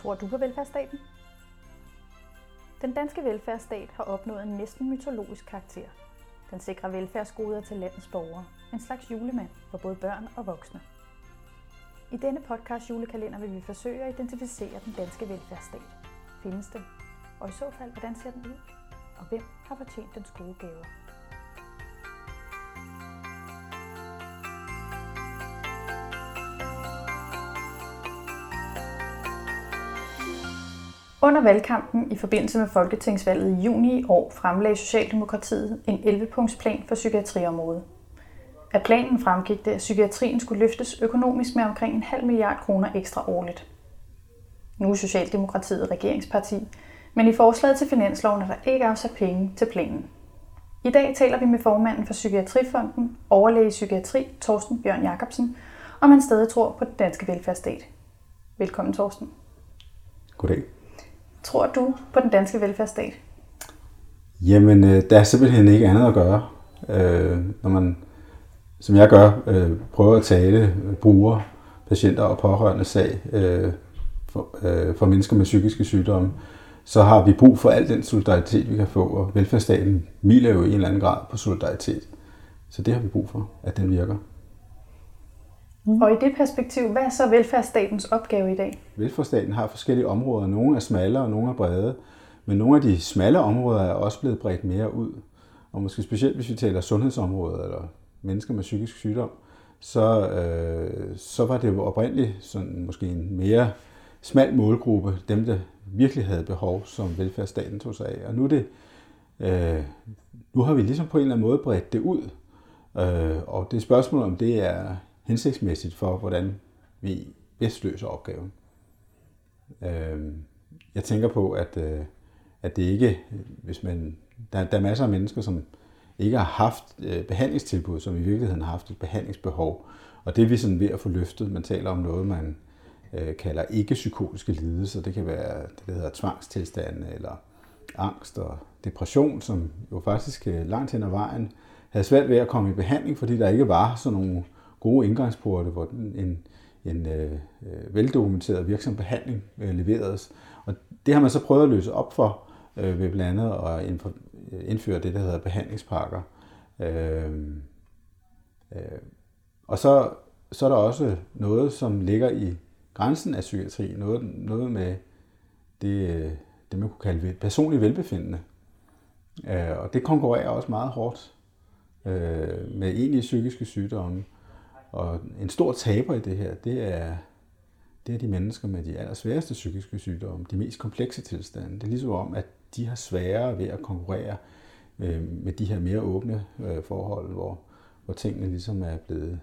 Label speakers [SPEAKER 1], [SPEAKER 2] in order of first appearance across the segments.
[SPEAKER 1] Tror du på velfærdsstaten? Den danske velfærdsstat har opnået en næsten mytologisk karakter. Den sikrer velfærdsgoder til landets borgere. En slags julemand for både børn og voksne. I denne podcast julekalender vil vi forsøge at identificere den danske velfærdsstat. Findes den? Og i så fald, hvordan ser den ud? Og hvem har fortjent dens gode gaver? Under valgkampen i forbindelse med Folketingsvalget i juni i år fremlagde Socialdemokratiet en 11-punktsplan for psykiatriområdet. Af planen fremgik det, at psykiatrien skulle løftes økonomisk med omkring en halv milliard kroner ekstra årligt. Nu er Socialdemokratiet regeringsparti, men i forslaget til finansloven er der ikke afsat penge til planen. I dag taler vi med formanden for Psykiatrifonden, overlæge i psykiatri, Torsten Bjørn Jacobsen, om han stadig tror på den danske velfærdsstat. Velkommen, Torsten.
[SPEAKER 2] Goddag.
[SPEAKER 1] Tror du på den danske velfærdsstat?
[SPEAKER 2] Jamen, øh, der er simpelthen ikke andet at gøre. Øh, når man, som jeg gør, øh, prøver at tale øh, bruger, patienter og pårørende sag øh, for, øh, for mennesker med psykiske sygdomme, så har vi brug for al den solidaritet, vi kan få, og velfærdsstaten miler jo i en eller anden grad på solidaritet. Så det har vi brug for, at den virker.
[SPEAKER 1] Mm. Og i det perspektiv, hvad er så velfærdsstatens opgave i dag?
[SPEAKER 2] Velfærdsstaten har forskellige områder. Nogle er smalle, og nogle er brede. Men nogle af de smalle områder er også blevet bredt mere ud. Og måske specielt, hvis vi taler sundhedsområdet eller mennesker med psykisk sygdom, så, øh, så var det jo oprindeligt sådan måske en mere smal målgruppe, dem der virkelig havde behov, som velfærdsstaten tog sig af. Og nu, det, øh, nu har vi ligesom på en eller anden måde bredt det ud. Øh, og det spørgsmål om det er hensigtsmæssigt for, hvordan vi bedst løser opgaven. Øh, jeg tænker på, at, øh, at det ikke, hvis man, der, der er masser af mennesker, som ikke har haft øh, behandlingstilbud, som i virkeligheden har haft et behandlingsbehov. Og det er vi sådan ved at få løftet. Man taler om noget, man øh, kalder ikke-psykotiske lidelser. Det kan være det, der hedder tvangstilstande eller angst og depression, som jo faktisk øh, langt hen ad vejen havde svært ved at komme i behandling, fordi der ikke var sådan nogle gode indgangsporte, hvor en, en øh, veldokumenteret virksom behandling øh, leveredes. Og det har man så prøvet at løse op for øh, ved blandt andet at øh, indføre det, der hedder behandlingspakker. Øh, øh, og så, så er der også noget, som ligger i grænsen af psykiatri, noget, noget med det, øh, det, man kunne kalde personlig velbefindende. Øh, og det konkurrerer også meget hårdt øh, med egentlige psykiske sygdomme. Og en stor taber i det her, det er, det er de mennesker med de allersværeste psykiske sygdomme, de mest komplekse tilstande. Det er ligesom om, at de har sværere ved at konkurrere øh, med de her mere åbne øh, forhold, hvor, hvor tingene ligesom er blevet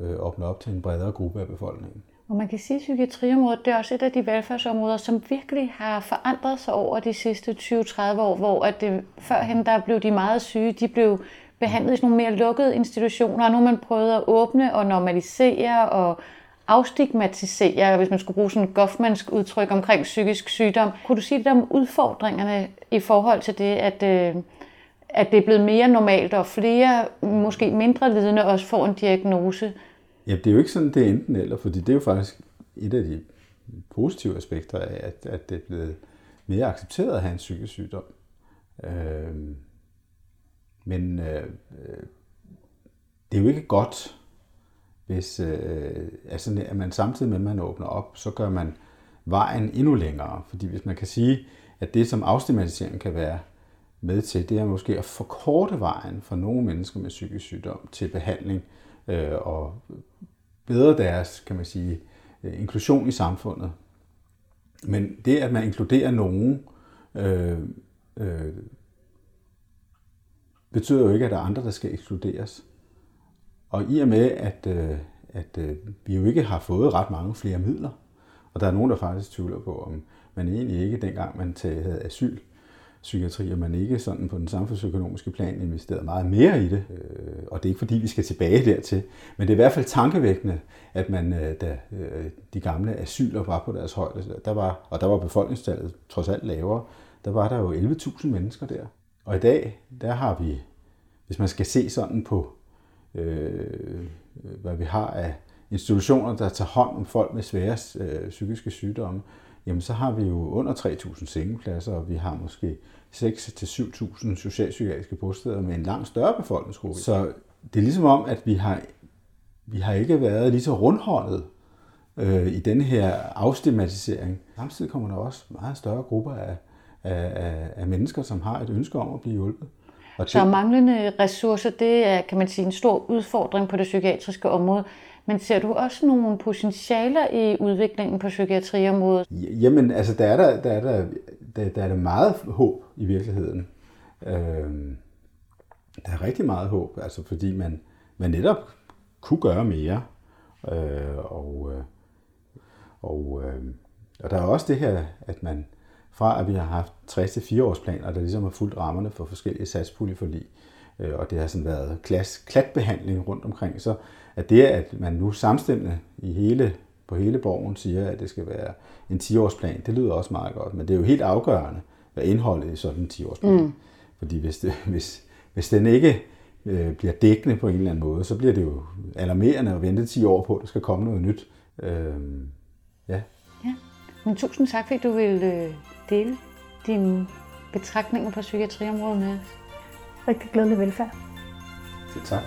[SPEAKER 2] øh, åbnet op til en bredere gruppe af befolkningen.
[SPEAKER 1] Og man kan sige, at psykiatriområdet det er også et af de velfærdsområder, som virkelig har forandret sig over de sidste 20-30 år, hvor at det, førhen der blev de meget syge, de blev behandlet i sådan nogle mere lukkede institutioner, og nu har man prøvet at åbne og normalisere og afstigmatisere, hvis man skulle bruge sådan et goffmansk udtryk omkring psykisk sygdom. Kunne du sige lidt om udfordringerne i forhold til det, at, øh, at det er blevet mere normalt, og flere, måske mindre lidende, også får en diagnose?
[SPEAKER 2] Ja, det er jo ikke sådan, det er enten eller, fordi det er jo faktisk et af de positive aspekter af, at, at det er blevet mere accepteret at have en psykisk sygdom. Øh, men øh, øh, det er jo ikke godt, hvis øh, altså, at man samtidig med, at man åbner op, så gør man vejen endnu længere. Fordi hvis man kan sige, at det, som afstigmatisering kan være med til, det er måske at forkorte vejen for nogle mennesker med psykisk sygdom til behandling øh, og bedre deres, kan man sige, øh, inklusion i samfundet. Men det, at man inkluderer nogen, øh, øh, betyder jo ikke, at der er andre, der skal ekskluderes. Og i og med, at, øh, at øh, vi jo ikke har fået ret mange flere midler, og der er nogen, der faktisk tvivler på, om man egentlig ikke, dengang man havde asyl, psykiatri, og man ikke sådan på den samfundsøkonomiske plan investerede meget mere i det. Øh, og det er ikke fordi, vi skal tilbage dertil. Men det er i hvert fald tankevækkende, at man, da de gamle asyler var på deres højde, der var, og der var befolkningstallet trods alt lavere, der var der jo 11.000 mennesker der. Og i dag, der har vi, hvis man skal se sådan på, øh, hvad vi har af institutioner, der tager hånd om folk med svære øh, psykiske sygdomme, jamen så har vi jo under 3.000 sengepladser, og vi har måske 6-7.000 socialpsykiatriske bosteder med en langt større befolkningsgruppe. Så det er ligesom om, at vi har, vi har ikke været lige så rundhåndet øh, i denne her afstigmatisering. Samtidig kommer der også meget større grupper af, af, af mennesker, som har et ønske om at blive hjulpet.
[SPEAKER 3] Og så manglende ressourcer, det er, kan man sige, en stor udfordring på det psykiatriske område. Men ser du også nogle potentialer i udviklingen på psykiatriområdet?
[SPEAKER 2] Jamen, altså, der er der, der, er der, der, der er der meget håb i virkeligheden. Øhm, der er rigtig meget håb, altså fordi man, man netop kunne gøre mere. Øh, og, øh, og, øh, og der er også det her, at man fra at vi har haft 60-4 års planer, der ligesom har fulgt rammerne for forskellige satspuljeforlig, øh, og det har sådan været klas, klatbehandling rundt omkring, så at det, at man nu samstemmende i hele, på hele borgen siger, at det skal være en 10-årsplan, det lyder også meget godt, men det er jo helt afgørende, hvad indholdet i sådan en 10-årsplan. Mm. Fordi hvis, det, hvis, hvis den ikke øh, bliver dækkende på en eller anden måde, så bliver det jo alarmerende at vente 10 år på, at der skal komme noget nyt. Øh,
[SPEAKER 3] ja. ja. Men tusind tak, fordi du vil øh, dele dine betragtninger på psykiatriområdet med os.
[SPEAKER 1] Rigtig glædelig velfærd.
[SPEAKER 2] Det tak.